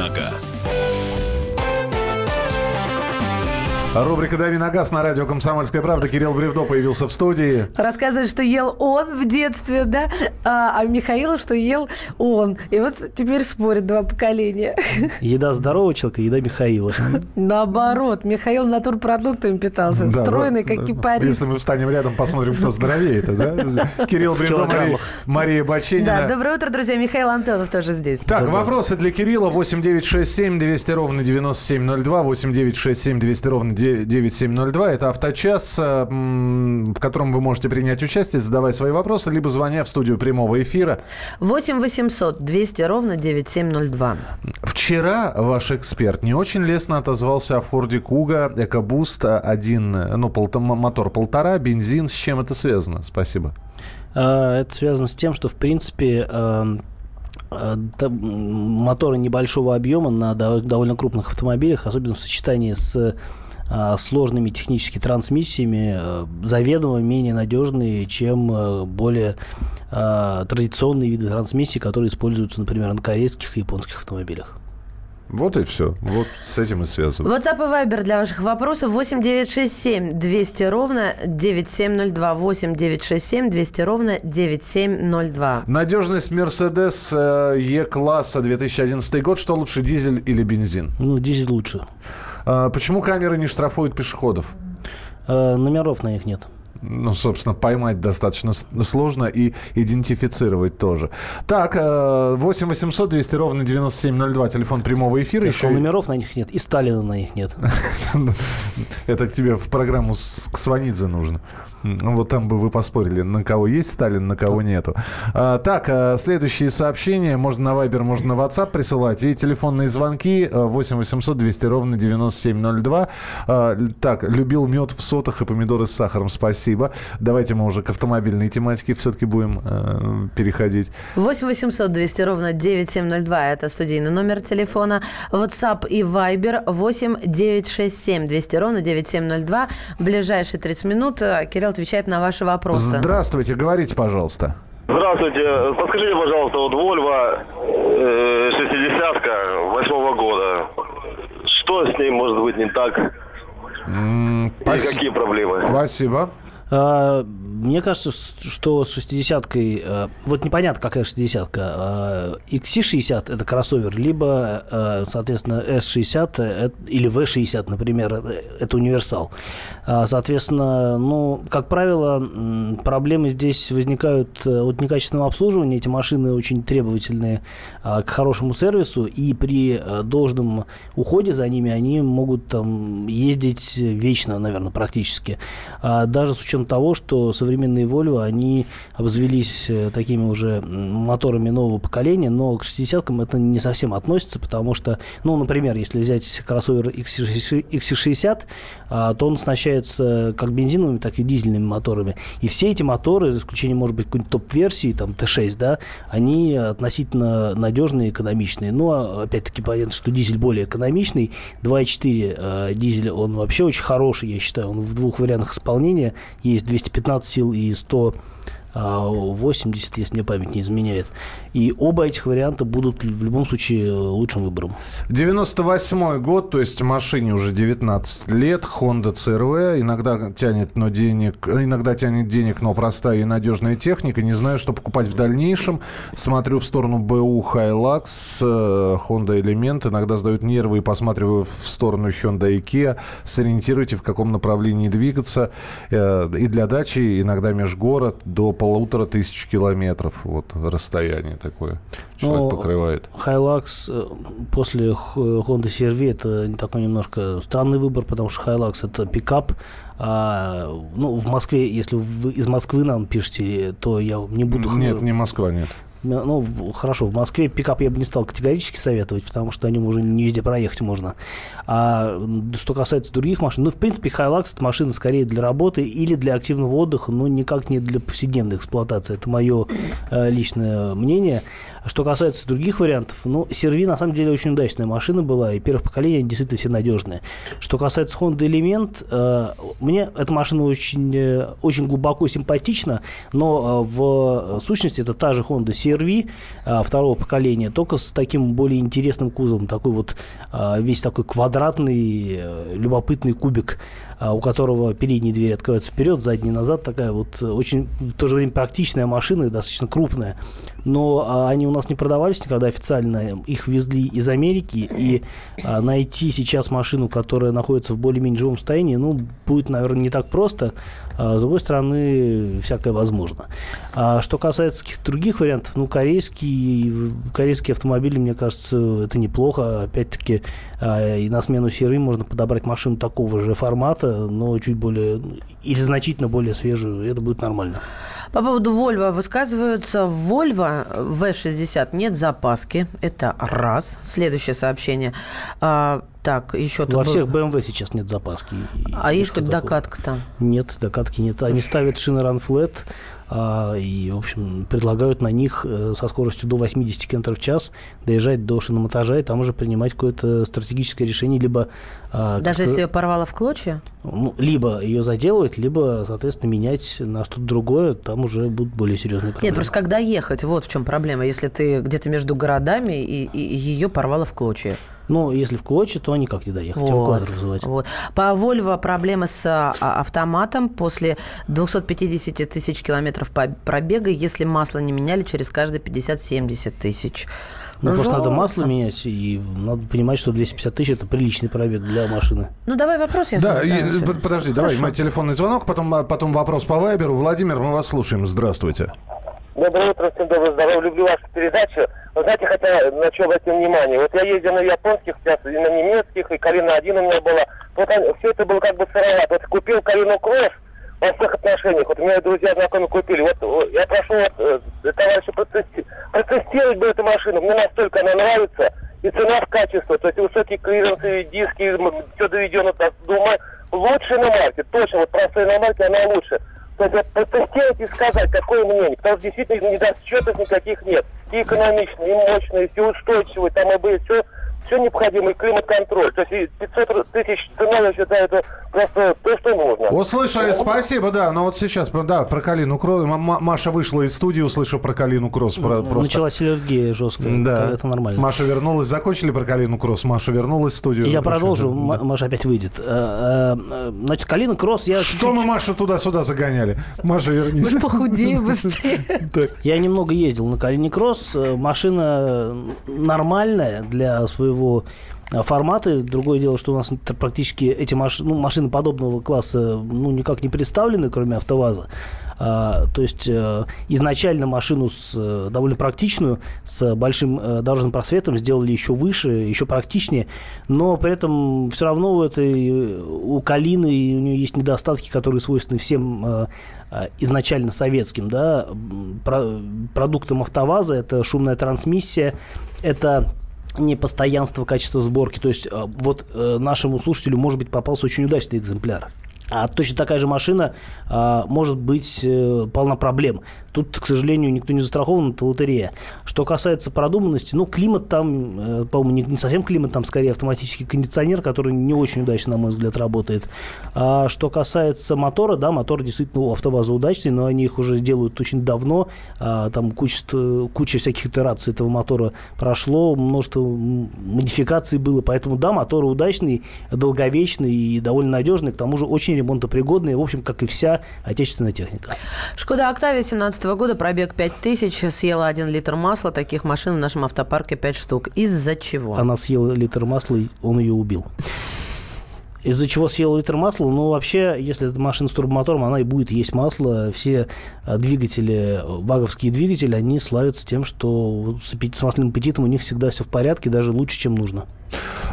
на газ». Рубрика «Дави на газ» на радио «Комсомольская правда». Кирилл Бревдо появился в студии. Рассказывает, что ел он в детстве, да, а, а Михаила, что ел он. И вот теперь спорят два поколения. Еда здорового человека, еда Михаила. Наоборот, Михаил натурпродуктами питался, Да, стройный, да, как да. кипарис. Если мы встанем рядом, посмотрим, кто здоровее это, да? Кирилл Бревдо, Мария. Мария Да, Баченина. доброе утро, друзья. Михаил Антонов тоже здесь. Так, вопросы для Кирилла. 8967 200 ровно 9702. 8967 200 ровно 9702. Это авточас, э, в котором вы можете принять участие, задавая свои вопросы, либо звоня в студию прямого эфира. 8 800 200 ровно 9702. Вчера ваш эксперт не очень лестно отозвался о Форде Куга, Экобуст, один, ну, пол- мотор полтора, бензин. С чем это связано? Спасибо. А, Это связано с тем, что, в принципе, эм, э, моторы небольшого объема на дов- довольно крупных автомобилях, особенно в сочетании с а, сложными технически трансмиссиями, э, заведомо менее надежные, чем э, более традиционные виды трансмиссий, которые используются, например, на корейских и японских автомобилях. Вот и все. Вот с этим и связано. WhatsApp и Viber для ваших вопросов 8 967 200 ровно 9702. 8 967 200 ровно 9702. Надежность Mercedes э, E-класса 2011 год. Что лучше, дизель или бензин? Ну, дизель лучше. А, Почему камеры не штрафуют пешеходов? Э, Номеров на них нет. Ну, собственно, поймать достаточно сложно и идентифицировать тоже. Так, э, 8 800 200 ровно 9702, телефон прямого эфира. Я Еще сказал, номеров на них нет, и Сталина на них нет. Это к тебе в программу к Сванидзе нужно. М, Вот там бы вы поспорили, на кого есть Сталин, на кого нету. А, так, а, следующие сообщения можно на Viber, можно на WhatsApp присылать. И телефонные звонки а, 8 800 200 ровно 9702. А, так, любил мед в сотах и помидоры с сахаром. Спасибо. Давайте мы уже к автомобильной тематике все-таки будем э, переходить. 8 800 200 ровно 9702. Это студийный номер телефона. WhatsApp и Viber 8 967 200 ровно 9702. В ближайшие 30 минут э, Кирилл отвечает на ваши вопросы. Здравствуйте, говорите, пожалуйста. Здравствуйте. Подскажите, пожалуйста, вот Volvo э, 60 восьмого года. Что с ней может быть не так? М, И какие проблемы? Спасибо. А, Мне кажется, что с 60-кой... э, Вот непонятно, какая 60-ка. э, XC60 – это кроссовер, либо, э, соответственно, S60 э, или V60, например, это- универсал. А, Соответственно, ну, как правило, проблемы здесь возникают э, от некачественного обслуживания. Эти машины очень требовательные а, к хорошему сервису, и при э, должном уходе за ними они могут там ездить вечно, наверное, практически. А Даже с учетом того, что современные Volvo, они обзавелись э, такими уже моторами нового поколения, но к 60-кам это не совсем относится, потому что, ну, например, если взять кроссовер XC60, XC60, а, то он оснащается как бензиновыми, так и дизельными моторами. И все эти моторы, за исключением, может быть, какой-нибудь топ-версии, там, Т6, да, они относительно надежные экономичные. Ну, а, опять-таки, понятно, что дизель более экономичный. 2.4 э, дизель, он вообще очень хороший, я считаю. Он в двух вариантах исполнения. Есть 215 сил и 100 а, 80, если мне память не изменяет. И оба этих варианта будут в любом случае э, лучшим выбором. 98 год, то есть машине уже 19 лет, Honda CRV, иногда тянет, но денег, иногда тянет денег, но простая и надежная техника. Не знаю, что покупать в дальнейшем. Смотрю в сторону БУ Hilux, э, Honda Element, иногда сдают нервы и посматриваю в сторону Hyundai Kia. Сориентируйте, в каком направлении двигаться. Э, И для дачи иногда межгород до полутора тысяч километров. Вот расстояние такое человек Ну, покрывает. Hilux э, после Honda CR-V это такой немножко странный выбор, потому что Hilux это пикап. А, ну, в Москве, если вы из Москвы нам пишете, то я не буду... Нет, не Москва, нет. Ну, хорошо, в Москве пикап я бы не стал категорически советовать, потому что на нем уже не везде проехать можно. А что касается других машин, ну, в принципе, Hilux это машина скорее для работы или для активного отдыха, но никак не для повседневной эксплуатации. Это мое э, личное мнение. Что касается других вариантов, ну, Серви на самом деле очень удачная машина была, и первых поколений действительно все надежные. Что касается Honda Element, э, мне эта машина очень, э, очень глубоко симпатична, но э, в сущности это та же Honda CR CRV второго поколения, только с таким более интересным кузовом. Такой вот весь такой квадратный, любопытный кубик у которого передние двери открываются вперед, задние назад. Такая вот очень в то же время практичная машина, достаточно крупная. Но а, они у нас не продавались никогда официально. Их везли из Америки. И а, найти сейчас машину, которая находится в более-менее живом состоянии, ну, будет, наверное, не так просто. А, с другой стороны, всякое возможно. А что касается каких-то других вариантов, ну, корейские, корейские автомобили, мне кажется, это неплохо. Опять-таки, а, и на смену серы можно подобрать машину такого же формата, но чуть более, или значительно более свежую. Это будет нормально. По поводу Volvo высказываются. Volvo V60 нет запаски. Это раз. Следующее сообщение. А, так, еще Во всех BMW сейчас нет запаски. А есть хоть докатка там? Нет, докатки нет. Они ставят шины Run Flat, а, и, в общем, предлагают на них э, со скоростью до 80 км в час доезжать до шиномонтажа и там уже принимать какое-то стратегическое решение, либо... А, Даже если ее порвало в клочья? Ну, либо ее заделывать, либо, соответственно, менять на что-то другое, там уже будут более серьезные проблемы. Нет, просто когда ехать, вот в чем проблема. Если ты где-то между городами, и, и ее порвало в клочья. Но если в клочья, то никак не доехать, вот, эвакуатор вызывать. Вот. По Volvo проблемы с а, автоматом после 250 тысяч километров пробега, если масло не меняли через каждые 50-70 тысяч. Ну, просто надо масло менять, и надо понимать, что 250 тысяч – это приличный пробег для машины. Ну, давай вопрос, я Да, и, подожди, Хорошо. давай, мой телефонный звонок, потом, потом вопрос по Вайберу. Владимир, мы вас слушаем. Здравствуйте. Доброе утро, всем доброе здоровье. Люблю вашу передачу. Вы знаете, хотя на что обратил внимание. Вот я ездил на японских сейчас, и на немецких, и Калина один у меня была. Вот все это было как бы сыровато. Вот купил Калину Кросс во всех отношениях. Вот у меня друзья знакомые купили. Вот я прошу вот, э, товарища протести... протестировать бы эту машину. Мне настолько она нравится. И цена в качество. То есть высокие клиренсы, диски, все доведено до ума. Лучше на марке. Точно, вот простой на марке она лучше протестировать и сказать, какое мнение. Потому что действительно недосчетов никаких нет. И экономичные, и мощные, и устойчивые, там и были все все необходимое, климат-контроль. То есть 500 тысяч цена, я считаю, это просто то, что нужно. Услышали, ну, спасибо, да. Но вот сейчас, да, про Калину Кросс. Маша вышла из студии, услышав про Калину Кросс. Про, просто... Началась аллергия жесткая. Да. Это, это нормально. Маша вернулась. Закончили про Калину Кросс. Маша вернулась в студию. Я продолжу. Да. Маша опять выйдет. Э, э, значит, Калина Кросс... Я что чуть-чуть... мы Машу туда-сюда загоняли? Маша, вернись. Мы похудеем быстрее. Я немного ездил на Калине Кросс. Э, машина нормальная для своего его форматы. Другое дело, что у нас практически эти машины, ну, машины подобного класса ну, никак не представлены, кроме АвтоВАЗа. А, то есть э, изначально машину с, э, довольно практичную, с большим э, дорожным просветом сделали еще выше, еще практичнее, но при этом все равно у этой, у Калины у нее есть недостатки, которые свойственны всем изначально советским, да, продуктам АвтоВАЗа. Это шумная трансмиссия, это непостоянство качества сборки. То есть э, вот э, нашему слушателю, может быть, попался очень удачный экземпляр. А точно такая же машина а, может быть э, полна проблем. Тут, к сожалению, никто не застрахован, это лотерея. Что касается продуманности, ну, климат там, э, по-моему, не, не совсем климат, там скорее автоматический кондиционер, который не очень удачно, на мой взгляд, работает. А что касается мотора, да, мотор действительно у АвтоВАЗа удачный, но они их уже делают очень давно. А, там куча, куча всяких итераций этого мотора прошло, множество модификаций было, поэтому, да, мотор удачный, долговечный и довольно надежный, к тому же очень ремонтопригодный, в общем, как и вся отечественная техника. Шкода Октавия 17 2017 года пробег 5000, съела 1 литр масла. Таких машин в нашем автопарке 5 штук. Из-за чего? Она съела литр масла, и он ее убил. Из-за чего съела литр масла? Ну, вообще, если это машина с турбомотором, она и будет есть масло. Все а, двигатели, ваговские двигатели, они славятся тем, что с масляным аппетитом у них всегда все в порядке, даже лучше, чем нужно.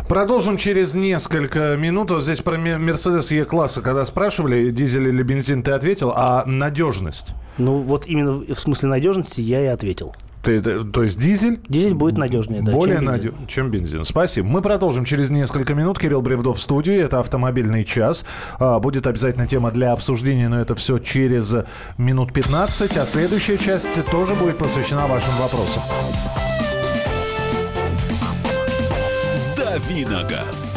Продолжим через несколько минут. Вот здесь про Мерседес Е-класса, когда спрашивали, дизель или бензин, ты ответил, а надежность? Ну, вот именно в смысле надежности я и ответил. Ты, то есть дизель? Дизель будет надежнее, да, Более надежный, чем бензин. Спасибо. Мы продолжим через несколько минут. Кирилл Бревдов в студии. Это автомобильный час. А, будет обязательно тема для обсуждения, но это все через минут 15. А следующая часть тоже будет посвящена вашим вопросам. Давиногаз.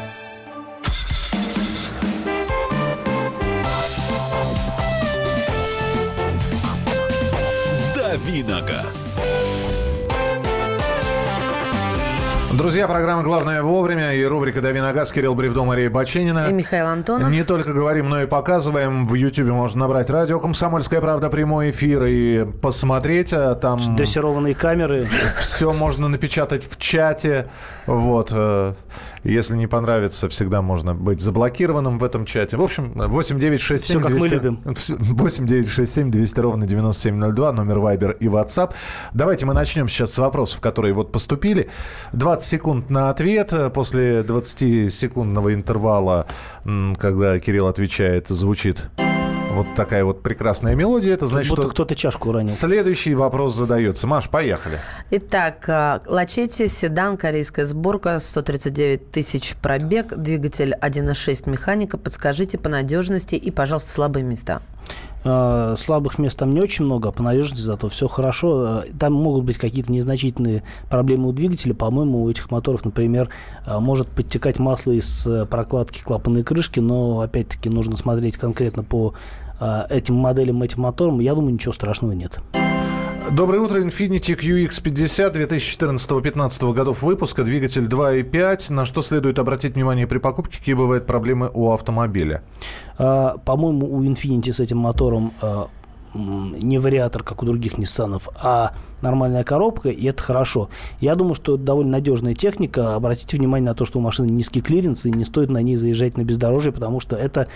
Друзья, программа «Главное вовремя» и рубрика «Дави на газ» Кирилл Бревдо, Мария Баченина. И Михаил Антонов. Не только говорим, но и показываем. В Ютьюбе можно набрать радио «Комсомольская правда» прямой эфир и посмотреть. а Там Дрессированные камеры. все можно напечатать в чате. Вот. э, Если не понравится, всегда можно быть заблокированным в этом чате. В общем, 8967 Всё, как мы любим. 8967 200 ровно 9702, номер Viber и WhatsApp. Давайте мы начнем сейчас с вопросов, которые вот поступили. 20 секунд на ответ. После 20-секундного интервала, когда Кирилл отвечает, звучит вот такая вот прекрасная мелодия. Это значит, Будто что кто-то чашку уронил. следующий вопрос задается. Маш, поехали. Итак, а, Лачетти, седан, корейская сборка, 139 тысяч пробег, двигатель 1.6 механика. Подскажите по надежности и, пожалуйста, слабые места. Э, Слабых мест там не очень много, а по надежности зато все хорошо. Э, Там могут быть какие-то незначительные проблемы у двигателя. По-моему, у этих моторов, например, э, может подтекать масло из э, прокладки клапанной крышки, но, опять-таки, нужно смотреть конкретно по этим моделям, этим моторам. Я думаю, ничего страшного нет. Доброе утро, Infiniti QX50 2014-2015 годов выпуска, двигатель 2.5. На что следует обратить внимание при покупке, какие бывают проблемы у автомобиля? А, По-моему, у Infiniti с этим мотором а, не вариатор, как у других Ниссанов, а нормальная коробка, и это хорошо. Я думаю, что это довольно надежная техника. Обратите внимание на то, что у машины низкий клиренс, и не стоит на ней заезжать на бездорожье, потому что это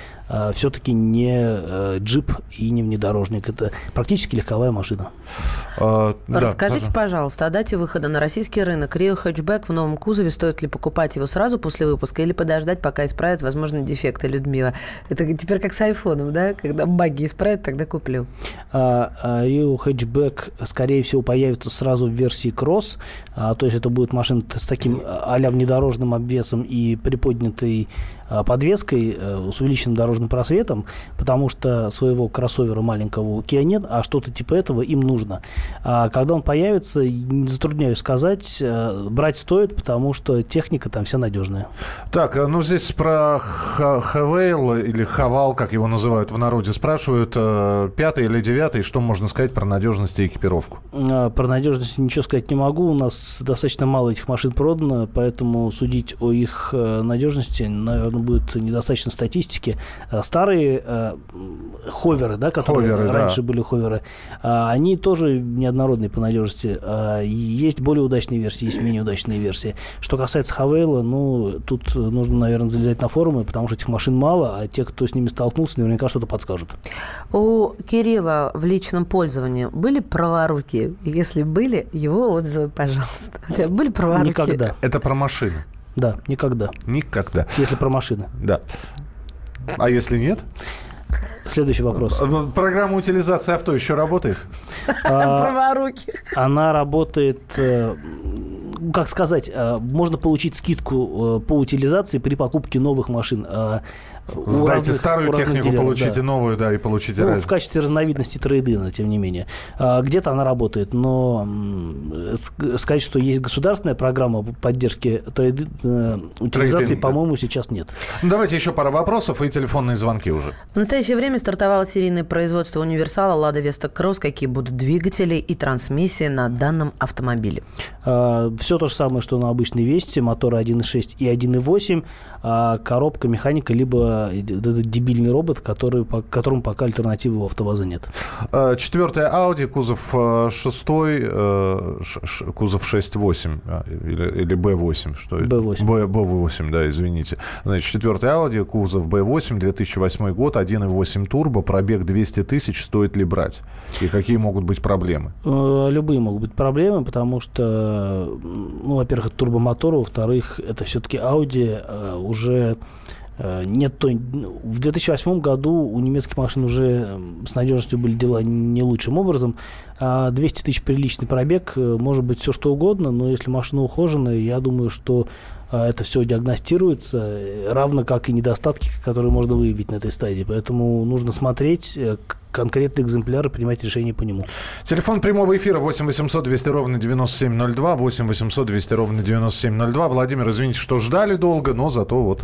все-таки не э, джип и не внедорожник. Это практически легковая машина. А, да, Расскажите, пожалуйста. пожалуйста, о дате выхода на российский рынок. Рио хэтчбэк в новом кузове. Стоит ли покупать его сразу после выпуска или подождать, пока исправят возможные дефекты, Людмила? Это теперь как с айфоном, да? Когда баги исправят, тогда куплю. А, а, Rio хэтчбэк, скорее всего, появится сразу в версии кросс. А, то есть это будет машина с таким а, а-ля внедорожным обвесом и приподнятой подвеской э, с увеличенным дорожным просветом, потому что своего кроссовера маленького у Kia нет, а что-то типа этого им нужно. А когда он появится, не затрудняюсь сказать, э, брать стоит, потому что техника там вся надежная. Так, ну здесь про Хавейл или Хавал, как его называют в народе, спрашивают, э, пятый или девятый, что можно сказать про надежность и экипировку? Про надежность ничего сказать не могу. У нас достаточно мало этих машин продано, поэтому судить о их э, надежности, наверное, будет недостаточно статистики. А Старые э, ховеры, да, которые Ховеры, да. раньше были ховеры, а, они тоже неоднородные по надежности. И Есть более удачные версии, есть менее удачные версии. Что касается Хавейла, ну, тут нужно, наверное, залезать на форумы, потому что этих машин мало, а те, кто с ними столкнулся, наверняка что-то подскажут. У Кирилла в личном пользовании были праворуки? Если были, его отзывы, пожалуйста. У тебя были праворуки? Никогда. Это про машины. Да, никогда. Никогда. Если про машины. Да. А если нет? Следующий вопрос. Программа утилизации авто еще работает? А, Праворуки. Она работает, э, как сказать, э, можно получить скидку э, по утилизации при покупке новых машин. э, Сдайте разных- старую технику, дилеров, получите да. новую, да, и получите Ну, в качестве разновидности трейдина, тем не менее. А, Где-то она работает, но сказать, что есть государственная программа по поддержке трейди- э, утилизации, по-моему, сейчас нет. Ну, давайте еще пара вопросов и телефонные звонки уже. В настоящее время стартовало серийное производство универсала «Лада Веста Кросс». Какие будут двигатели и трансмиссии на данном автомобиле? Все то же самое, что на обычной Весте, моторы 1.6 и 1.8, а коробка, механика, либо э, этот дебильный робот, который, по которому пока альтернативы у АвтоВАЗа нет. Э, Четвертая Audi, кузов э, шестой, э, ш- ш- кузов 6.8 а, или, или B8, что это? B8. Б- B8, да, извините. Значит, четвертая Audi, кузов B8, 2008 год, 1.8 турбо, пробег 200 тысяч, стоит ли брать? И какие могут быть проблемы? Э, Любые могут быть проблемы, потому что ну, во-первых, это турбомотор, во-вторых, это все-таки Audi э, уже э, нет той... В 2008 году у немецких машин уже с надежностью были дела не лучшим образом. А 200 тысяч приличный пробег, э, может быть все что угодно, но если машина ухоженная, я думаю, что это все диагностируется, равно как и недостатки, которые можно выявить на этой стадии. Поэтому нужно смотреть э, конкретный экземпляр и принимать решение по нему. Телефон прямого эфира 8 800 200 ровно 9702, 8 800 200 ровно 9702. Владимир, извините, что ждали долго, но зато вот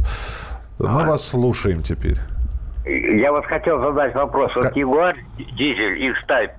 мы вас слушаем теперь. Я вот хотел задать вопрос. Вот Ягуар дизель X-Type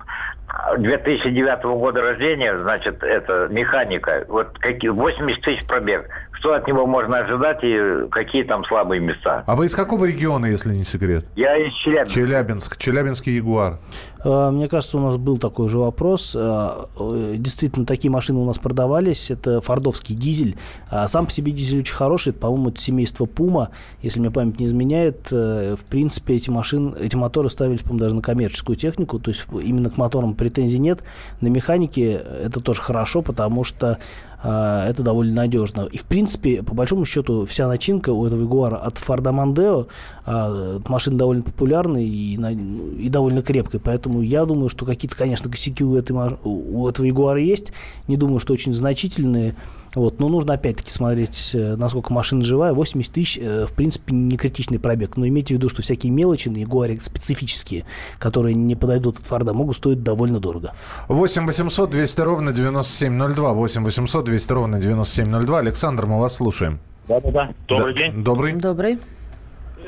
2009 года рождения, значит, это механика. Вот какие 80 тысяч пробег. Что от него можно ожидать и какие там слабые места? А вы из какого региона, если не секрет? Я из Челябинска. Челябинск. Челябинский Ягуар. А, мне кажется, у нас был такой же вопрос. А, э, действительно, такие машины у нас продавались. Это фордовский дизель. А сам по себе дизель очень хороший. По-моему, это семейство Пума. Если мне память не изменяет, э, в принципе, эти машины, эти моторы ставились, по-моему, даже на коммерческую технику. То есть именно к моторам претензий нет. На механике это тоже хорошо, потому что это довольно надежно. И, в принципе, по большому счету, вся начинка у этого Ягуара от Форда Мандео, а, машина довольно популярная и, и довольно крепкая, поэтому я думаю, что какие-то, конечно, косяки у, этой, у этого Ягуара есть, не думаю, что очень значительные, вот, но нужно опять-таки смотреть, э, насколько машина живая. 80 тысяч, э, в принципе, не критичный пробег. Но имейте в виду, что всякие мелочи на Ягуаре специфические, которые не подойдут от Форда, могут стоить довольно дорого. 8 800 200 ровно 9702. 8 800 200 ровно 9702. Александр, мы вас слушаем. Да-да-да. Добрый да. день. Добрый. Добрый.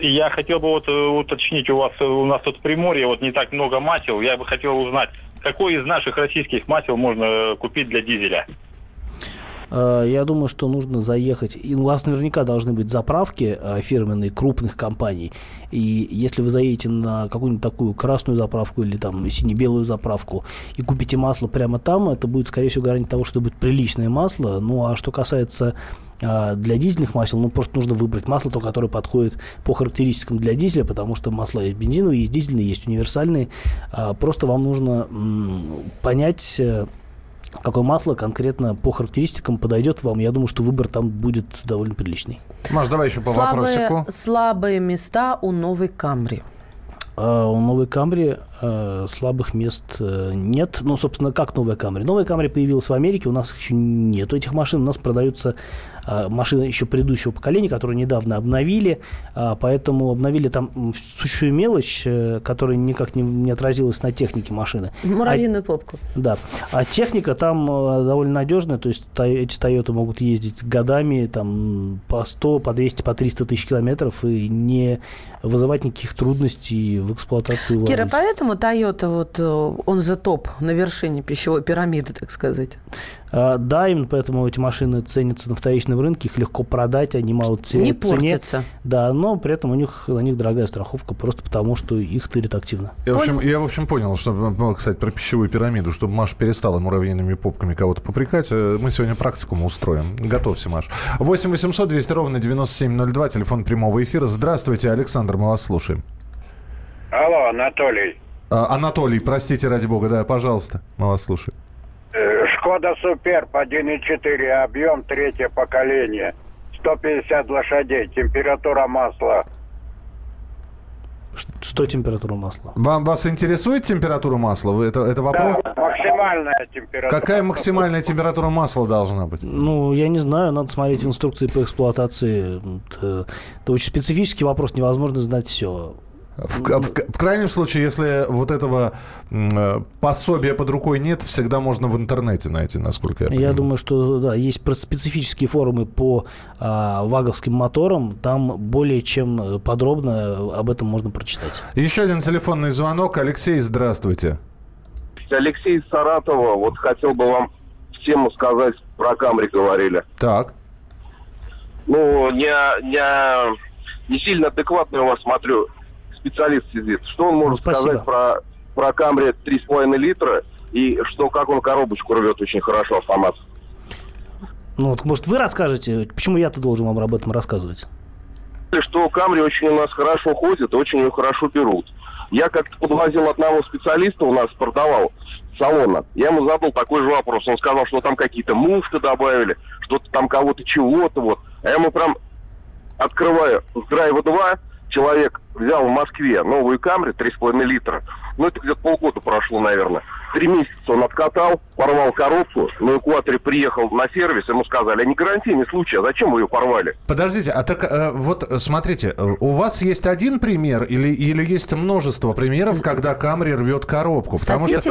Я хотел бы вот э, уточнить, у вас у нас тут в Приморье вот не так много масел. Я бы хотел узнать, какой из наших российских масел можно купить для дизеля? Э, я думаю, что нужно заехать. И у вас наверняка должны быть заправки э, фирменные крупных компаний. И если вы заедете на какую-нибудь такую красную заправку или там сине-белую заправку и купите масло прямо там, это будет, скорее всего, гарантия того, что это будет приличное масло. Ну, а что касается э, для дизельных масел, ну, просто нужно выбрать масло, то, которое подходит по характеристикам для дизеля, потому что масла есть бензиновые, есть дизельные, есть универсальные. Просто вам нужно понять какое масло конкретно по характеристикам подойдет вам. Я думаю, что выбор там будет довольно приличный. Маш, давай еще по слабые, вопросику. Слабые места у новой Камри. Uh, у новой Камри uh, слабых мест uh, нет. Ну, собственно, как новая Камри? Новая Камри появилась в Америке, у нас еще нет этих машин, у нас продаются а, машины еще предыдущего поколения, которые недавно обновили, а, поэтому обновили там сущую мелочь, э, которая никак не, не отразилась на технике машины. Муравьиную а, попку. Да. А техника там э, довольно надежная, то есть эти Toyota могут ездить годами там по 100, по 200, по 300 тысяч километров и не вызывать никаких трудностей в эксплуатации. Кира, поэтому Toyota вот э, он за топ на вершине пищевой пирамиды, так сказать. А, да, именно поэтому эти машины ценятся на вторичном рынке, их легко продать, они мало теряют Не цене. портятся. Да, но при этом у них, на них дорогая страховка, просто потому что их тырят активно. Я, в общем, я, в общем, понял, что, кстати, про пищевую пирамиду, чтобы Маша перестала муравьиными попками кого-то попрекать, э, мы сегодня практикум устроим. Готовься, Маш. 8 800 200 ровно 9702, телефон прямого эфира. Здравствуйте, Александр, мы вас слушаем. Алло, Анатолий. А, Анатолий, простите, ради бога, да, пожалуйста, мы вас слушаем. Шкода Суперб 1.4, объем третье поколение. 150 лошадей, температура масла. Что температура масла? Вам, вас интересует температура масла? Вы, это, это вопрос? Да, максимальная температура. Какая максимальная температура масла должна быть? Ну, я не знаю, надо смотреть в инструкции по эксплуатации. Это, это очень специфический вопрос, невозможно знать все. В, в, в крайнем случае, если вот этого э, пособия под рукой нет, всегда можно в интернете найти, насколько я понимаю. Я думаю, что да, есть специфические форумы по а, ваговским моторам, там более чем подробно об этом можно прочитать. Еще один телефонный звонок. Алексей, здравствуйте. Алексей Саратова. Вот хотел бы вам тему сказать, про Камри говорили. Так. Ну, не, не, не сильно адекватно у вас смотрю специалист сидит. Что он может ну, сказать про, про Камри 3,5 литра и что, как он коробочку рвет очень хорошо автомат? Ну, вот, может, вы расскажете? Почему я-то должен вам об этом рассказывать? Что Камри очень у нас хорошо ходит, очень ее хорошо берут. Я как-то подвозил одного специалиста, у нас продавал салона. Я ему задал такой же вопрос. Он сказал, что там какие-то муфты добавили, что-то там кого-то чего-то вот. А я ему прям открываю с драйва 2, человек взял в Москве новую Камри 3,5 литра. Ну, это где-то полгода прошло, наверное. Три месяца он откатал, порвал коробку, на экваторе приехал на сервис, ему сказали, а не гарантийный случай, а зачем вы ее порвали? Подождите, а так э, вот смотрите, э, у вас есть один пример или, или есть множество примеров, когда Камри рвет коробку? Потому что... это,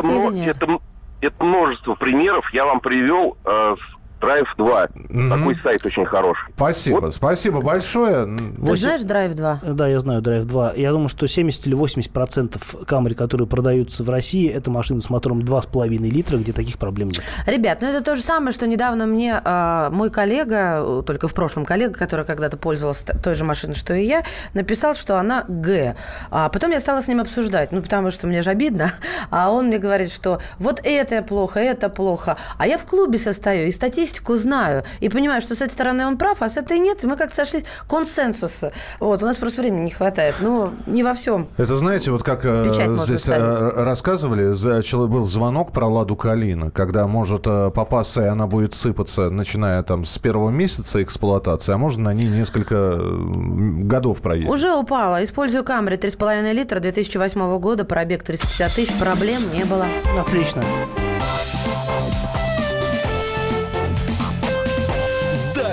это, это множество примеров я вам привел э, Drive 2. Mm-hmm. Такой сайт очень хороший. Спасибо, вот. спасибо большое. Ты 8... знаешь Drive 2? Да, я знаю Drive 2. Я думаю, что 70 или 80 процентов Camry, которые продаются в России, это машины с мотором 2,5 литра, где таких проблем нет. Ребят, ну это то же самое, что недавно мне э, мой коллега, только в прошлом коллега, который когда-то пользовался той же машиной, что и я, написал, что она Г. А потом я стала с ним обсуждать, ну потому что мне же обидно. А он мне говорит, что вот это плохо, это плохо. А я в клубе состою, и статистика статистику знаю и понимаю, что с этой стороны он прав, а с этой нет. И мы как-то сошли консенсуса. Вот, у нас просто времени не хватает. Ну, не во всем. Это знаете, вот как э, здесь э, рассказывали, был звонок про Ладу Калина, когда может э, попасться, и она будет сыпаться, начиная там с первого месяца эксплуатации, а можно на ней несколько годов проехать. Уже упала. Использую Камри 3,5 литра 2008 года, пробег 350 тысяч, проблем не было. Отлично.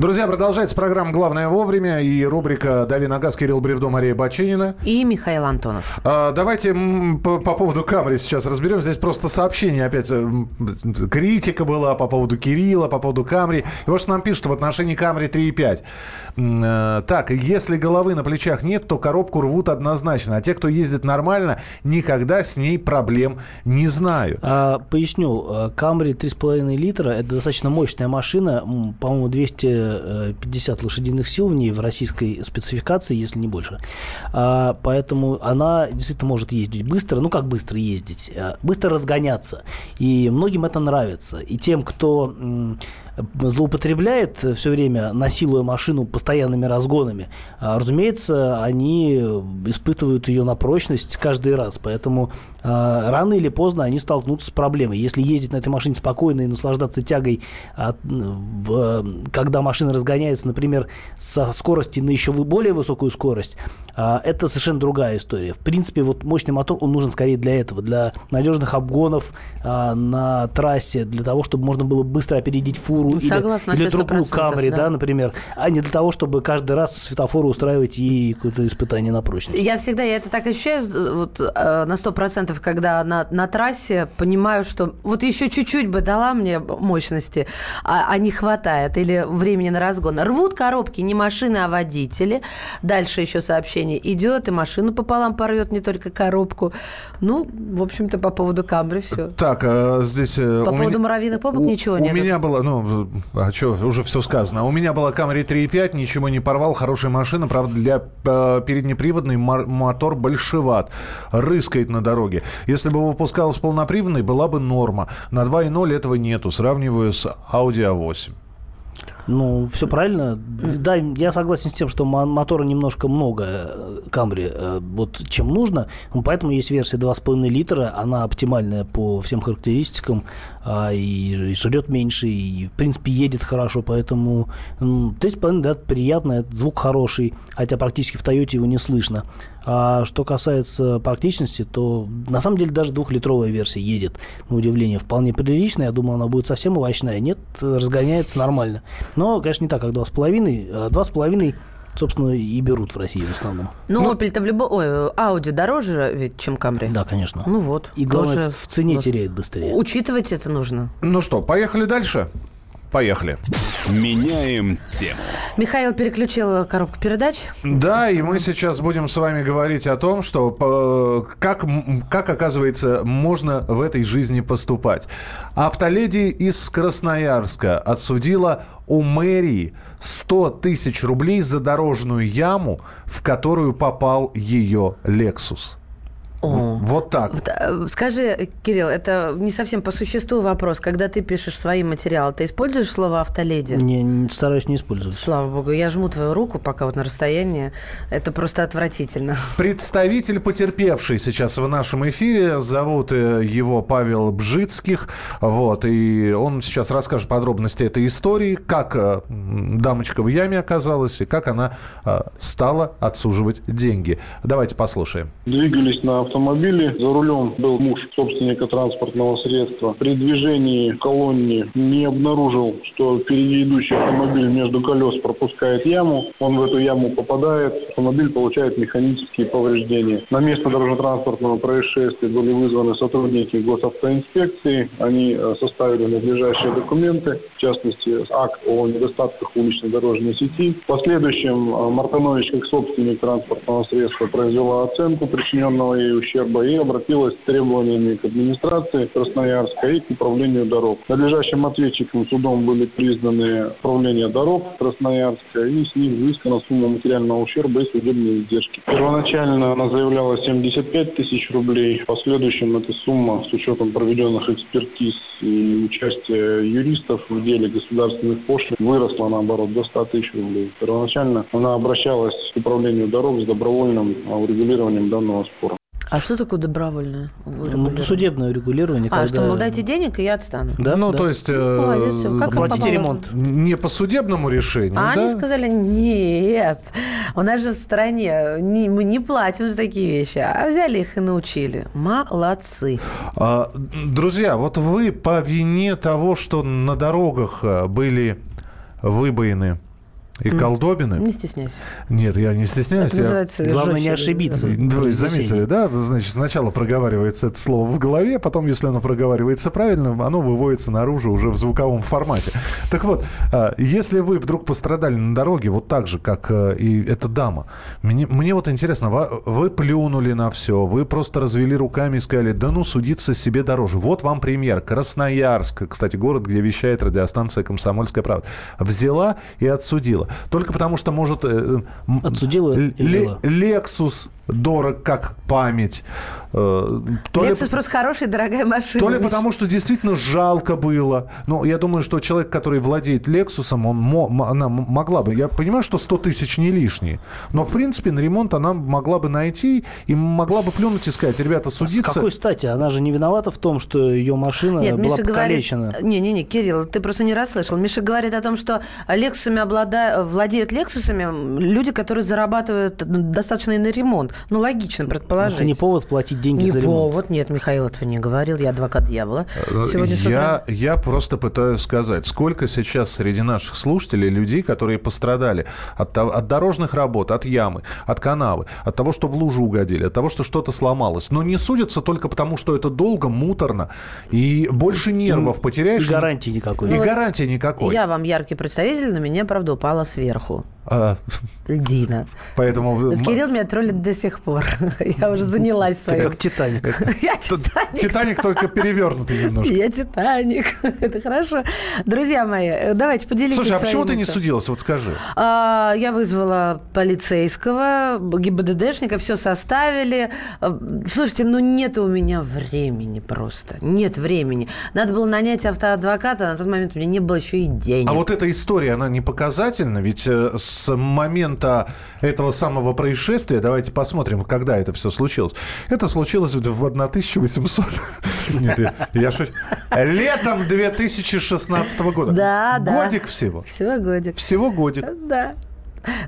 Друзья, продолжается программа «Главное вовремя» и рубрика «Дави на газ» Кирилл Бревдо, Мария Баченина. И Михаил Антонов. А, давайте по, по поводу Камри сейчас разберем. Здесь просто сообщение опять. Э, критика была по поводу Кирилла, по поводу Камри. И вот что нам пишут в отношении Камри 3.5. Э, так, если головы на плечах нет, то коробку рвут однозначно. А те, кто ездит нормально, никогда с ней проблем не знаю. А, поясню. Камри 3,5 литра – это достаточно мощная машина. По-моему, 200 50 лошадиных сил в ней в российской спецификации, если не больше. А, поэтому она действительно может ездить быстро. Ну, как быстро ездить? А, быстро разгоняться. И многим это нравится. И тем, кто злоупотребляет все время, насилуя машину постоянными разгонами, а, разумеется, они испытывают ее на прочность каждый раз. Поэтому а, рано или поздно они столкнутся с проблемой. Если ездить на этой машине спокойно и наслаждаться тягой, когда машина разгоняется, например, со скорости на еще более высокую скорость, а, это совершенно другая история. В принципе, вот мощный мотор, он нужен скорее для этого, для надежных обгонов на трассе, для того, чтобы можно было быстро опередить фуру ну, или, или другую Камри, да. да, например, а не для того, чтобы каждый раз светофоры устраивать и какое-то испытание на прочность. Я всегда, я это так ощущаю вот, э, на сто процентов, когда на, на трассе понимаю, что вот еще чуть-чуть бы дала мне мощности, а, а не хватает, или времени на разгон. Рвут коробки не машины, а водители. Дальше еще сообщение идет, и машину пополам порвет, не только коробку. Ну, в общем-то, по поводу Камри все. Так, а здесь... Э, по поводу меня... муравьиных попок ничего нет. У меня было, ну, а что, уже все сказано. У меня была Camry 3.5, ничего не порвал, хорошая машина, правда, для э, переднеприводный мотор большеват, рыскает на дороге. Если бы выпускалась полноприводный, была бы норма. На 2.0 этого нету, сравниваю с Audi A8. Ну, все правильно. Да, я согласен с тем, что мотора немножко много э, Камри, э, вот чем нужно. Поэтому есть версия 2,5 литра. Она оптимальная по всем характеристикам а, и жрет меньше, и, в принципе, едет хорошо. Поэтому 3,5, да, приятно, звук хороший, хотя практически в Тойоте его не слышно. А что касается практичности, то на самом деле даже двухлитровая версия едет, на удивление, вполне прилично. Я думал, она будет совсем овощная. Нет, разгоняется нормально. Но, конечно, не так, как 2,5. 2,5 собственно, и берут в России в основном. Ну, ну Opel-то в любом... Ой, Audi дороже ведь, чем Camry. Да, конечно. Ну вот. И главное, тоже... в цене вот. теряет быстрее. Учитывать это нужно. Ну что, поехали дальше? Поехали. Меняем тему. Михаил переключил коробку передач. Да, и мы сейчас будем с вами говорить о том, что как, как оказывается, можно в этой жизни поступать. Автоледи из Красноярска отсудила у мэрии 100 тысяч рублей за дорожную яму, в которую попал ее «Лексус». О. Вот так. Э, скажи, Кирилл, это не совсем по существу вопрос. Когда ты пишешь свои материалы, ты используешь слово «автоледи»? Не, не стараюсь не использовать. Слава богу. Я жму твою руку пока вот на расстоянии. Это просто отвратительно. Представитель потерпевший сейчас в нашем эфире. Зовут э, его Павел Бжицких. Вот. И он сейчас расскажет подробности этой истории, как э, дамочка в яме оказалась и как она стала отсуживать деньги. Давайте послушаем. Двигались на автомобиле. За рулем был муж собственника транспортного средства. При движении колонне не обнаружил, что впереди идущий автомобиль между колес пропускает яму. Он в эту яму попадает. Автомобиль получает механические повреждения. На место дорожно-транспортного происшествия были вызваны сотрудники госавтоинспекции. Они э, составили надлежащие документы, в частности, акт о недостатках уличной дорожной сети. В последующем э, Мартанович, как собственник транспортного средства, произвела оценку причиненного ею ущерба и обратилась с требованиями к администрации Красноярска и к управлению дорог. Надлежащим ответчиком судом были признаны управление дорог Красноярска и с них взыскана сумма материального ущерба и судебные издержки. Первоначально она заявляла 75 тысяч рублей. В последующем эта сумма с учетом проведенных экспертиз и участия юристов в деле государственных пошлин выросла наоборот до 100 тысяч рублей. Первоначально она обращалась к управлению дорог с добровольным урегулированием данного спора. А что такое добровольное Ну, судебное регулирование. А, когда... что, мол, дайте денег, и я отстану. Да, ну, да. то есть... Э, Молодец, все. Как Оплатите ремонт. Не по судебному решению, А да? они сказали, нет, у нас же в стране не, мы не платим за такие вещи. А взяли их и научили. Молодцы. А, друзья, вот вы по вине того, что на дорогах э, были выбоины и колдобины. Не стесняйся. Нет, я не стесняюсь. Это называется я... Главное не ошибиться. Вы заметили, да? Значит, сначала проговаривается это слово в голове, потом, если оно проговаривается правильно, оно выводится наружу уже в звуковом формате. Так вот, а, если вы вдруг пострадали на дороге, вот так же, как э, и эта дама, мне, мне вот интересно, вы плюнули на все, вы просто развели руками и сказали, да ну, судиться себе дороже. Вот вам пример. Красноярск, кстати, город, где вещает радиостанция «Комсомольская правда», взяла и отсудила. Только потому, что может... Э, Отсудила Лексус дорог как память. Э, то Lexus ли, просто хорошая, дорогая машина. То ли потому, что действительно жалко было. Но я думаю, что человек, который владеет Лексусом, он, она могла бы... Я понимаю, что 100 тысяч не лишние. Но, в принципе, на ремонт она могла бы найти и могла бы плюнуть и сказать, ребята, судиться... С какой стати? Она же не виновата в том, что ее машина Нет, была Миша покалечена. Не-не-не, Кирилл, ты просто не расслышал. Миша говорит о том, что Лексусами облада... владеют Лексусами люди, которые зарабатывают достаточно и на ремонт. Ну, логично предположить. Это не повод платить деньги не за ремонт. Не повод, нет, Михаил этого не говорил. Я адвокат дьявола. Э, Сегодня я, я просто пытаюсь сказать, сколько сейчас среди наших слушателей людей, которые пострадали от, от дорожных работ, от ямы, от канавы, от того, что в лужу угодили, от того, что что-то сломалось. Но не судятся только потому, что это долго, муторно, и больше нервов и, потеряешь. И гарантии никакой. И ну, гарантии никакой. Я вам яркий представитель, на меня, правда, упала сверху. А, Льдина. Поэтому... Кирилл меня троллит до сих пор. Я уже занялась своим. Ты как Титаник. Я Титаник. Титаник только перевернутый немножко. Я Титаник. Это хорошо. Друзья мои, давайте поделитесь Слушай, а почему ты не судилась? Вот скажи. А, я вызвала полицейского, ГИБДДшника, все составили. А, слушайте, ну нет у меня времени просто. Нет времени. Надо было нанять автоадвоката, на тот момент у меня не было еще и денег. А вот эта история, она не показательна? Ведь э, с момента этого самого происшествия, давайте посмотрим, когда это все случилось. Это случилось в 1800... Нет, я шучу. Летом 2016 года. Да, да. Годик всего. Всего годик. Всего годик. Да.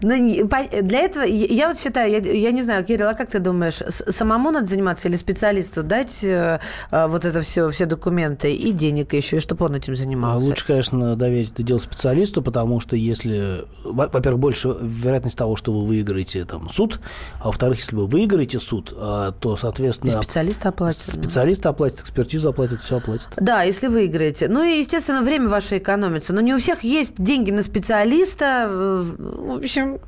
Ну, для этого, я вот считаю, я, я не знаю, Кирилл, а как ты думаешь, самому надо заниматься или специалисту дать э, э, вот это все, все документы и денег еще, и чтобы он этим занимался? Лучше, конечно, доверить это дело специалисту, потому что если, во-первых, больше вероятность того, что вы выиграете там суд, а во-вторых, если вы выиграете суд, э, то, соответственно... И специалист оплатит. Специалист оплатит, экспертизу оплатит, все оплатит. Да, если выиграете. Ну и, естественно, время ваше экономится. Но не у всех есть деньги на специалиста. В общем,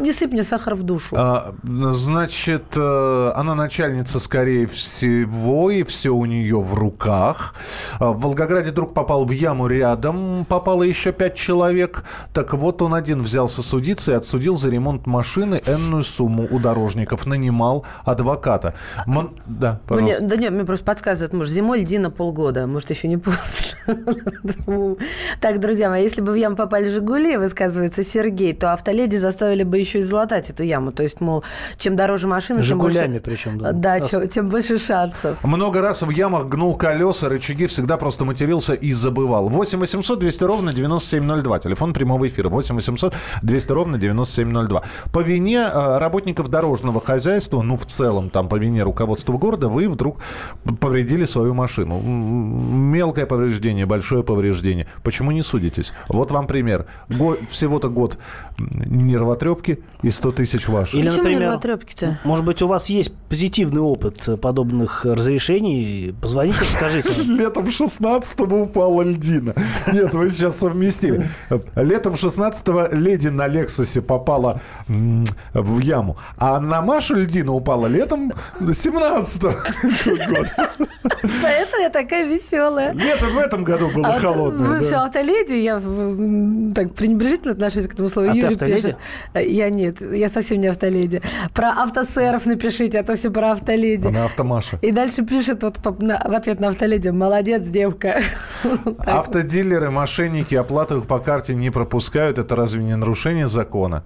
не сыпь мне сахар в душу. А, значит, э, она начальница, скорее всего, и все у нее в руках. А, в Волгограде друг попал в яму рядом, попало еще пять человек. Так вот, он один взялся судиться и отсудил за ремонт машины энную сумму у дорожников. Нанимал адвоката. Мон... Да, пожалуйста. Мне, да нет, мне просто подсказывают, может, зимой льдина полгода, может, еще не после. Так, друзья мои, если бы в яму попали «Жигули», высказывается Сергей, то автоледи заставили бы еще и залатать эту яму. То есть, мол, чем дороже машина, тем больше... причем, да. Да, чем, тем больше шансов. Много раз в ямах гнул колеса, рычаги, всегда просто матерился и забывал. 8 800 200 ровно 9702. Телефон прямого эфира. 8 800 200 ровно 9702. По вине э, работников дорожного хозяйства, ну, в целом, там, по вине руководства города, вы вдруг повредили свою машину. Мелкое повреждение, большое повреждение. Почему не судитесь? Вот вам пример. Го- всего-то год нервотрепки и 100 тысяч ваших. Или, Почему например, может быть, у вас есть позитивный опыт подобных разрешений? Позвоните, скажите. Летом 16-го упала льдина. Нет, вы сейчас совместили. Летом 16-го леди на Лексусе попала в яму, а на Машу льдина упала летом 17-го Поэтому я такая веселая. Нет, в этом году было а холодное. Вы все автоледи, я так пренебрежительно отношусь к этому слову. А Юрий пишет. Я нет, я совсем не автоледи. Про автосеров напишите, а то все про автоледи. Она автомаша. И дальше пишет вот в ответ на автоледи. Молодец, девка. Автодилеры, мошенники оплату по карте не пропускают. Это разве не нарушение закона?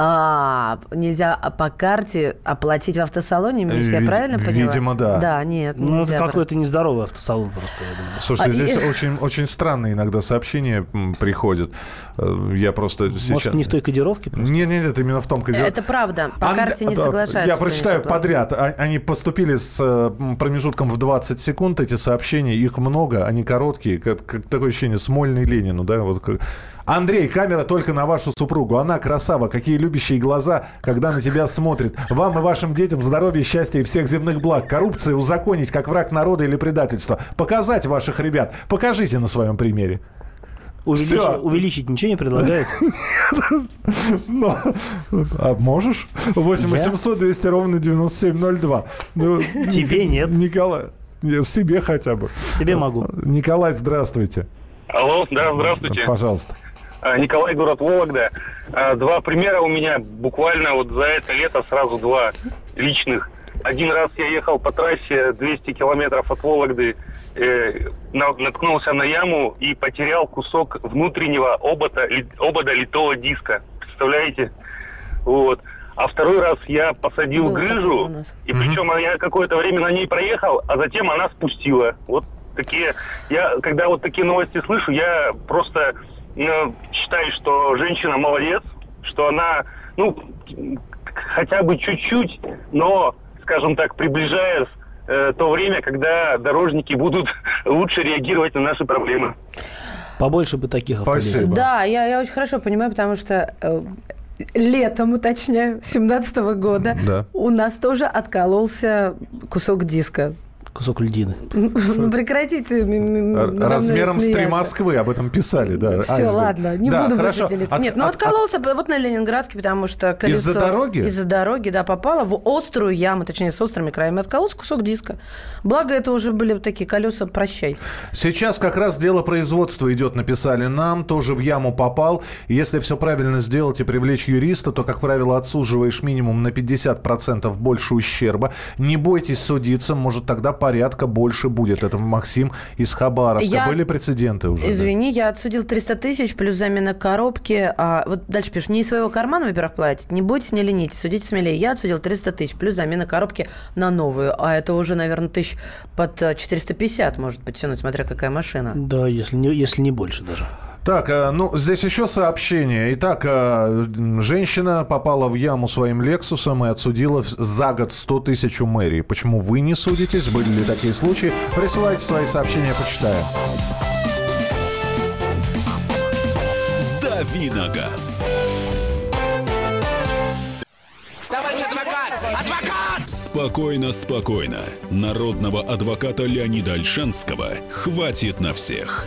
А, нельзя по карте оплатить в автосалоне, Миш, я правильно поняла? Видимо, да. Да, нет, Ну, это какой-то нездоровый автосалон просто, я думаю. Слушайте, а, здесь и... очень, очень странные иногда сообщения приходят. Э, я просто сейчас... Может, не в той кодировке? Просто? Нет, нет, нет, именно в том кодировке. Это правда, по Ан... карте не соглашаются. Я прочитаю подряд. А, они поступили с э, промежутком в 20 секунд, эти сообщения, их много, они короткие, как, как такое ощущение, Смольный Ленину, да, вот Андрей, камера только на вашу супругу. Она красава, какие любящие глаза, когда на тебя смотрит. Вам и вашим детям здоровья, счастья и всех земных благ. Коррупция узаконить как враг народа или предательство. Показать ваших ребят. Покажите на своем примере. Увеличить, увеличить ничего не предлагает? Но, а можешь? 8 800 200 ровно 9702. Ну, Тебе нет. Николай, себе хотя бы. Себе могу. Николай, здравствуйте. Алло, да, здравствуйте. Пожалуйста. А, Николай, город Вологда. А, два примера у меня буквально вот за это лето сразу два личных. Один раз я ехал по трассе 200 километров от Вологды, э, наткнулся на яму и потерял кусок внутреннего обода, обода литого диска. Представляете? Вот. А второй раз я посадил Был грыжу, и причем я какое-то время на ней проехал, а затем она спустила. Вот такие... Я, когда вот такие новости слышу, я просто считаю, что женщина молодец, что она, ну, хотя бы чуть-чуть, но, скажем так, приближаясь э, то время, когда дорожники будут лучше реагировать на наши проблемы. Побольше бы таких Спасибо. Да, я, я очень хорошо понимаю, потому что э, летом, уточняю, 17 года да. у нас тоже откололся кусок диска кусок льдины. Ну, прекратите. Размером с три Москвы, об этом писали, да. Все, ладно, не буду больше делиться. Нет, ну откололся вот на Ленинградке, потому что колесо... Из-за дороги? Из-за дороги, да, попало в острую яму, точнее, с острыми краями. Откололся кусок диска. Благо, это уже были такие колеса, прощай. Сейчас как раз дело производства идет, написали нам, тоже в яму попал. Если все правильно сделать и привлечь юриста, то, как правило, отсуживаешь минимум на 50% больше ущерба. Не бойтесь судиться, может тогда по порядка больше будет. Это Максим из Хабаровска. Я... Были прецеденты уже? Извини, да? я отсудил 300 тысяч плюс замена коробки. А, вот дальше пишешь, не из своего кармана, во-первых, платить. Не бойтесь, не ленитесь, судите смелее. Я отсудил 300 тысяч плюс замена коробки на новую. А это уже, наверное, тысяч под 450, может быть, тянуть, смотря какая машина. Да, если не, если не больше даже. Так, э, ну, здесь еще сообщение. Итак, э, женщина попала в яму своим Лексусом и отсудила за год 100 тысяч у мэрии. Почему вы не судитесь? Были ли такие случаи? Присылайте свои сообщения, почитаем. Давиногаз. Товарищ адвокат! Адвокат! Спокойно, спокойно. Народного адвоката Леонида Альшанского хватит на всех.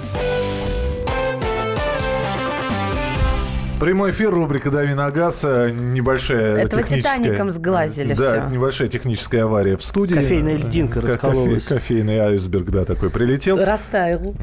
Прямой эфир, рубрика «Дави на газ». э, Небольшая Этого техническая... «Титаником» сглазили Да, всё. небольшая техническая авария в студии. Кофейная льдинка Ко- раскололась. кофе- Кофейный айсберг, да, такой прилетел. Растаял.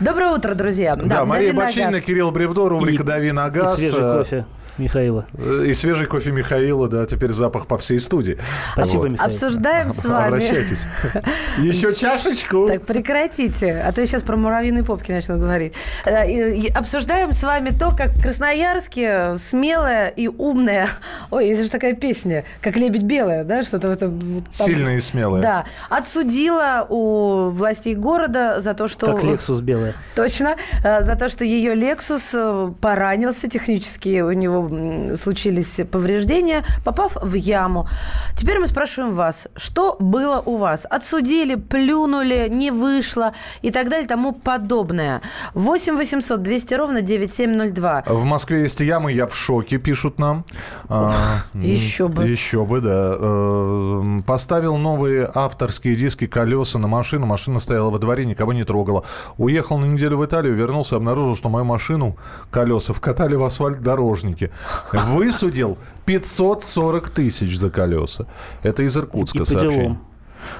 Доброе утро, друзья. Да, Мария «Дави на Бочинина, газ». Кирилл Бревдо, рубрика И- «Дави на газ». И свежий кофе Михаила. э, И свежий кофе Михаила, да, теперь запах по всей студии. Спасибо, Вот. Михаил. Обсуждаем с вами. Обращайтесь. Еще чашечку. Так прекратите, а то я сейчас про муравьиные попки начну говорить. Э, Обсуждаем с вами то, как в Красноярске смелая и умная, ой, есть же такая песня, как «Лебедь белая», да, что-то в этом... там- Сильная и смелая. Да, отсудила у властей города за то, что... Как Лексус белая. Точно, э, за то, что ее Lexus э, поранился технически, у него случились повреждения, попав в яму. Теперь мы спрашиваем вас, что было у вас? Отсудили, плюнули, не вышло и так далее, тому подобное. 8 800 200 ровно 9702. В Москве есть ямы, я в шоке, пишут нам. А, Еще бы. Еще бы, да. Э, Поставил новые авторские диски, колеса на машину. Машина стояла во дворе, никого не трогала. Уехал на неделю в Италию, вернулся, обнаружил, что мою машину, колеса, вкатали в асфальт дорожники. Высудил 540 тысяч за колеса. Это из Иркутска сообщение.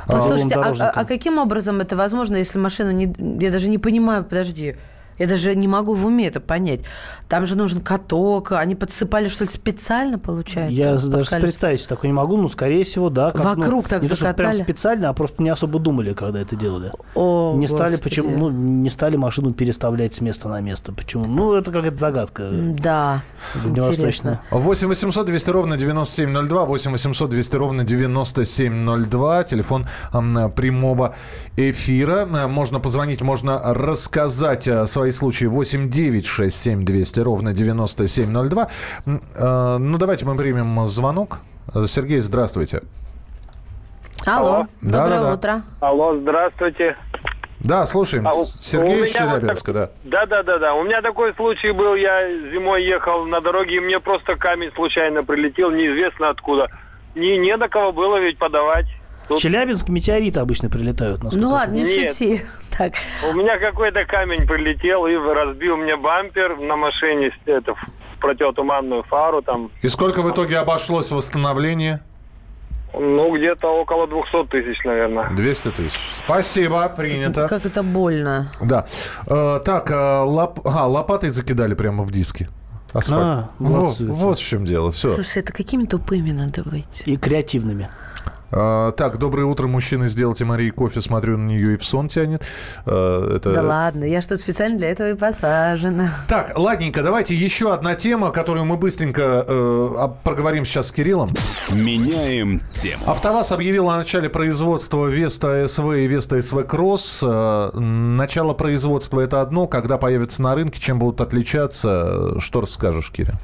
Послушайте, а, дорожникам. а- а каким образом это возможно, если машину не... Я даже не понимаю, подожди. Я даже не могу в уме это понять. Там же нужен каток. Они подсыпали, что ли, специально, получается? Я под даже колеса? представить себе такое не могу, но, скорее всего, да. как, ну, Вокруг так не то, что прям закатали? специально, а просто не особо думали, когда это делали. О, не стали, почему, ну, не стали машину переставлять с места на место. Почему? Ну, это какая-то загадка. Да, интересно. Дальневосточная. 8 800 200 ровно 9702, 8 800 200 ровно 9702, телефон прямого эфира. Можно позвонить, можно рассказать э, свои случаи 8 9 6 7 200 ровно 9702. М, э, Ну, давайте мы примем звонок. Сергей, здравствуйте. Алло, Да, доброе да, да. утро. Алло, здравствуйте. Да, слушаем. А Сергей из меня вот Челябинска, да. Да, да, да, да. У меня такой случай был. Я зимой ехал на дороге, и мне просто камень случайно прилетел, неизвестно откуда. Не, не на кого было ведь подавать. В Челябинск метеориты обычно прилетают. Ну ладно, не Нет. шути. Так, У меня какой-то камень прилетел и разбил мне бампер на машине, это, в противотуманную фару там. И сколько в итоге обошлось восстановление? Ну, где-то около 200 тысяч, наверное. 200 тысяч. Спасибо, принято. как это больно. Да. Э, так, э, лоп- а, лопатой закидали прямо в диски. Асфальт. А, вот, молодцы. вот в чем дело. Все. Слушай, это какими тупыми надо быть? И креативными. А, так, доброе утро, мужчины. Сделайте Марии кофе. Смотрю на нее и в сон тянет. А, это... Да ладно, я что-то специально для этого и посажена. Так, ладненько, давайте еще одна тема, которую мы быстренько э, проговорим сейчас с Кириллом. Меняем тему. АвтоВАЗ объявил о начале производства Веста СВ и Веста СВ Кросс. Э, Начало производства это одно, когда появятся на рынке, чем будут отличаться, э, что расскажешь, Киря?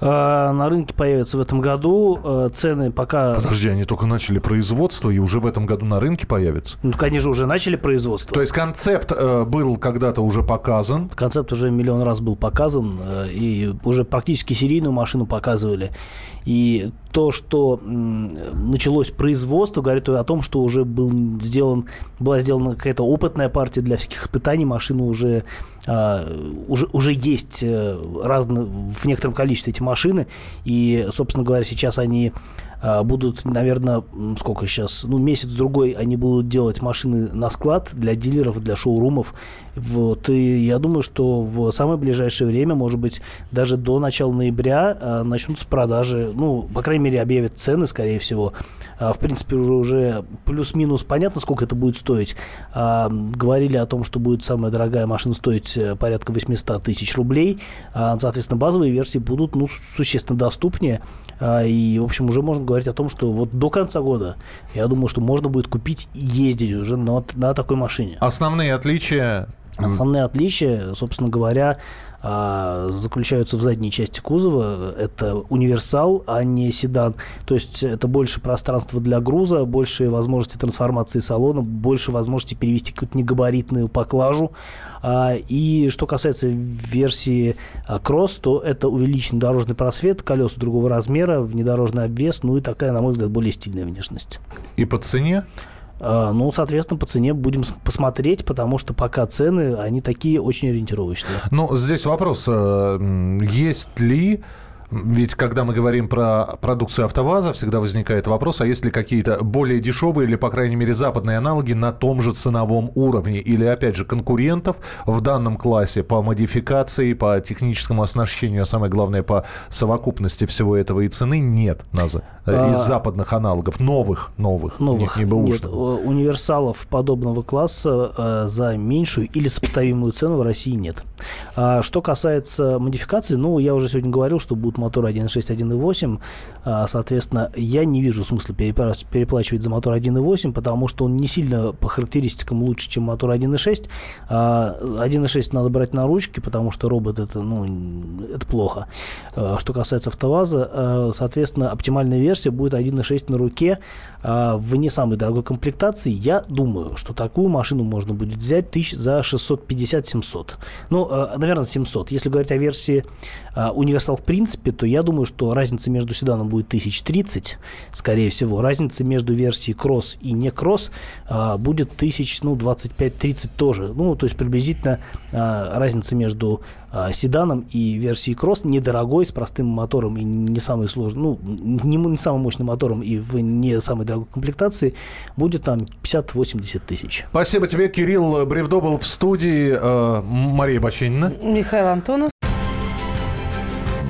А, На рынке появятся в этом году. э, Цены пока... Подожди, они только начали производство и уже в этом году на рынке появятся? Ну, конечно, уже начали производство. То есть концепт э, был когда-то уже показан. Концепт уже миллион раз был показан, э, и уже практически серийную машину показывали. И то, что началось производство, говорит о том, что уже был сделан, была сделана какая-то опытная партия для всяких испытаний. Машины уже, а, уже, уже есть э, разно, в некотором количестве эти машины. И, собственно говоря, сейчас они будут, наверное, сколько сейчас, ну, месяц-другой они будут делать машины на склад для дилеров, для шоурумов. Вот, и я думаю, что в самое ближайшее время, может быть, даже до начала ноября а, начнутся продажи, ну, по крайней мере, объявят цены, скорее всего. А, в принципе, уже, уже плюс-минус понятно, сколько это будет стоить. А, говорили о том, что будет самая дорогая машина стоить э, порядка 800 тысяч рублей. А, соответственно, базовые версии будут, ну, существенно доступнее. А, и, в общем, уже можно говорить о том, что вот до конца года, я думаю, что можно будет купить и ездить уже на, на такой машине. Основные отличия Основные отличия, собственно говоря, а, заключаются в задней части кузова. Это универсал, а не седан. То есть это больше пространства для груза, больше возможности трансформации салона, больше возможности перевести какую-то негабаритную поклажу. А, и что касается версии Cross, то это увеличенный дорожный просвет, колеса другого размера, внедорожный обвес, ну и такая, на мой взгляд, более стильная внешность. И по цене? А, ну, соответственно, по цене будем посмотреть, потому что пока цены, они такие очень ориентировочные. Ну, здесь вопрос, э, есть ли ведь когда мы говорим про продукцию АвтоВАЗа, всегда возникает вопрос, а есть ли какие-то более дешевые или, по крайней мере, западные аналоги на том же ценовом уровне? Или, опять же, конкурентов в данном классе по модификации, по техническому оснащению, а самое главное, по совокупности всего этого и цены нет наза, а... из западных аналогов, новых, новых, новых не, не нет, универсалов подобного класса э, за меньшую или сопоставимую цену в России нет. А что касается модификации, ну, я уже сегодня говорил, что будут мотор 1.6, 1.8. А, соответственно, я не вижу смысла переплачивать за мотор 1.8, потому что он не сильно по характеристикам лучше, чем мотор 1.6. 1.6 а, надо брать на ручки, потому что робот это, ну, это плохо. А, что касается АвтоВАЗа, соответственно, оптимальная версия будет 1.6 на руке в не самой дорогой комплектации. Я думаю, что такую машину можно будет взять тысяч за 650-700. Ну, наверное, 700. Если говорить о версии универсал в принципе, то я думаю, что разница между седаном будет 1030, скорее всего. Разница между версией кросс и не кросс а, будет 1000, ну, 25-30 тоже. Ну, то есть приблизительно а, разница между а, седаном и версией кросс недорогой, с простым мотором и не самый сложный, ну, не, не самым мощным мотором и в не самой дорогой комплектации будет там 50-80 тысяч. Спасибо тебе, Кирилл Бревдо был в студии. Э, Мария Баченина. Михаил Антонов.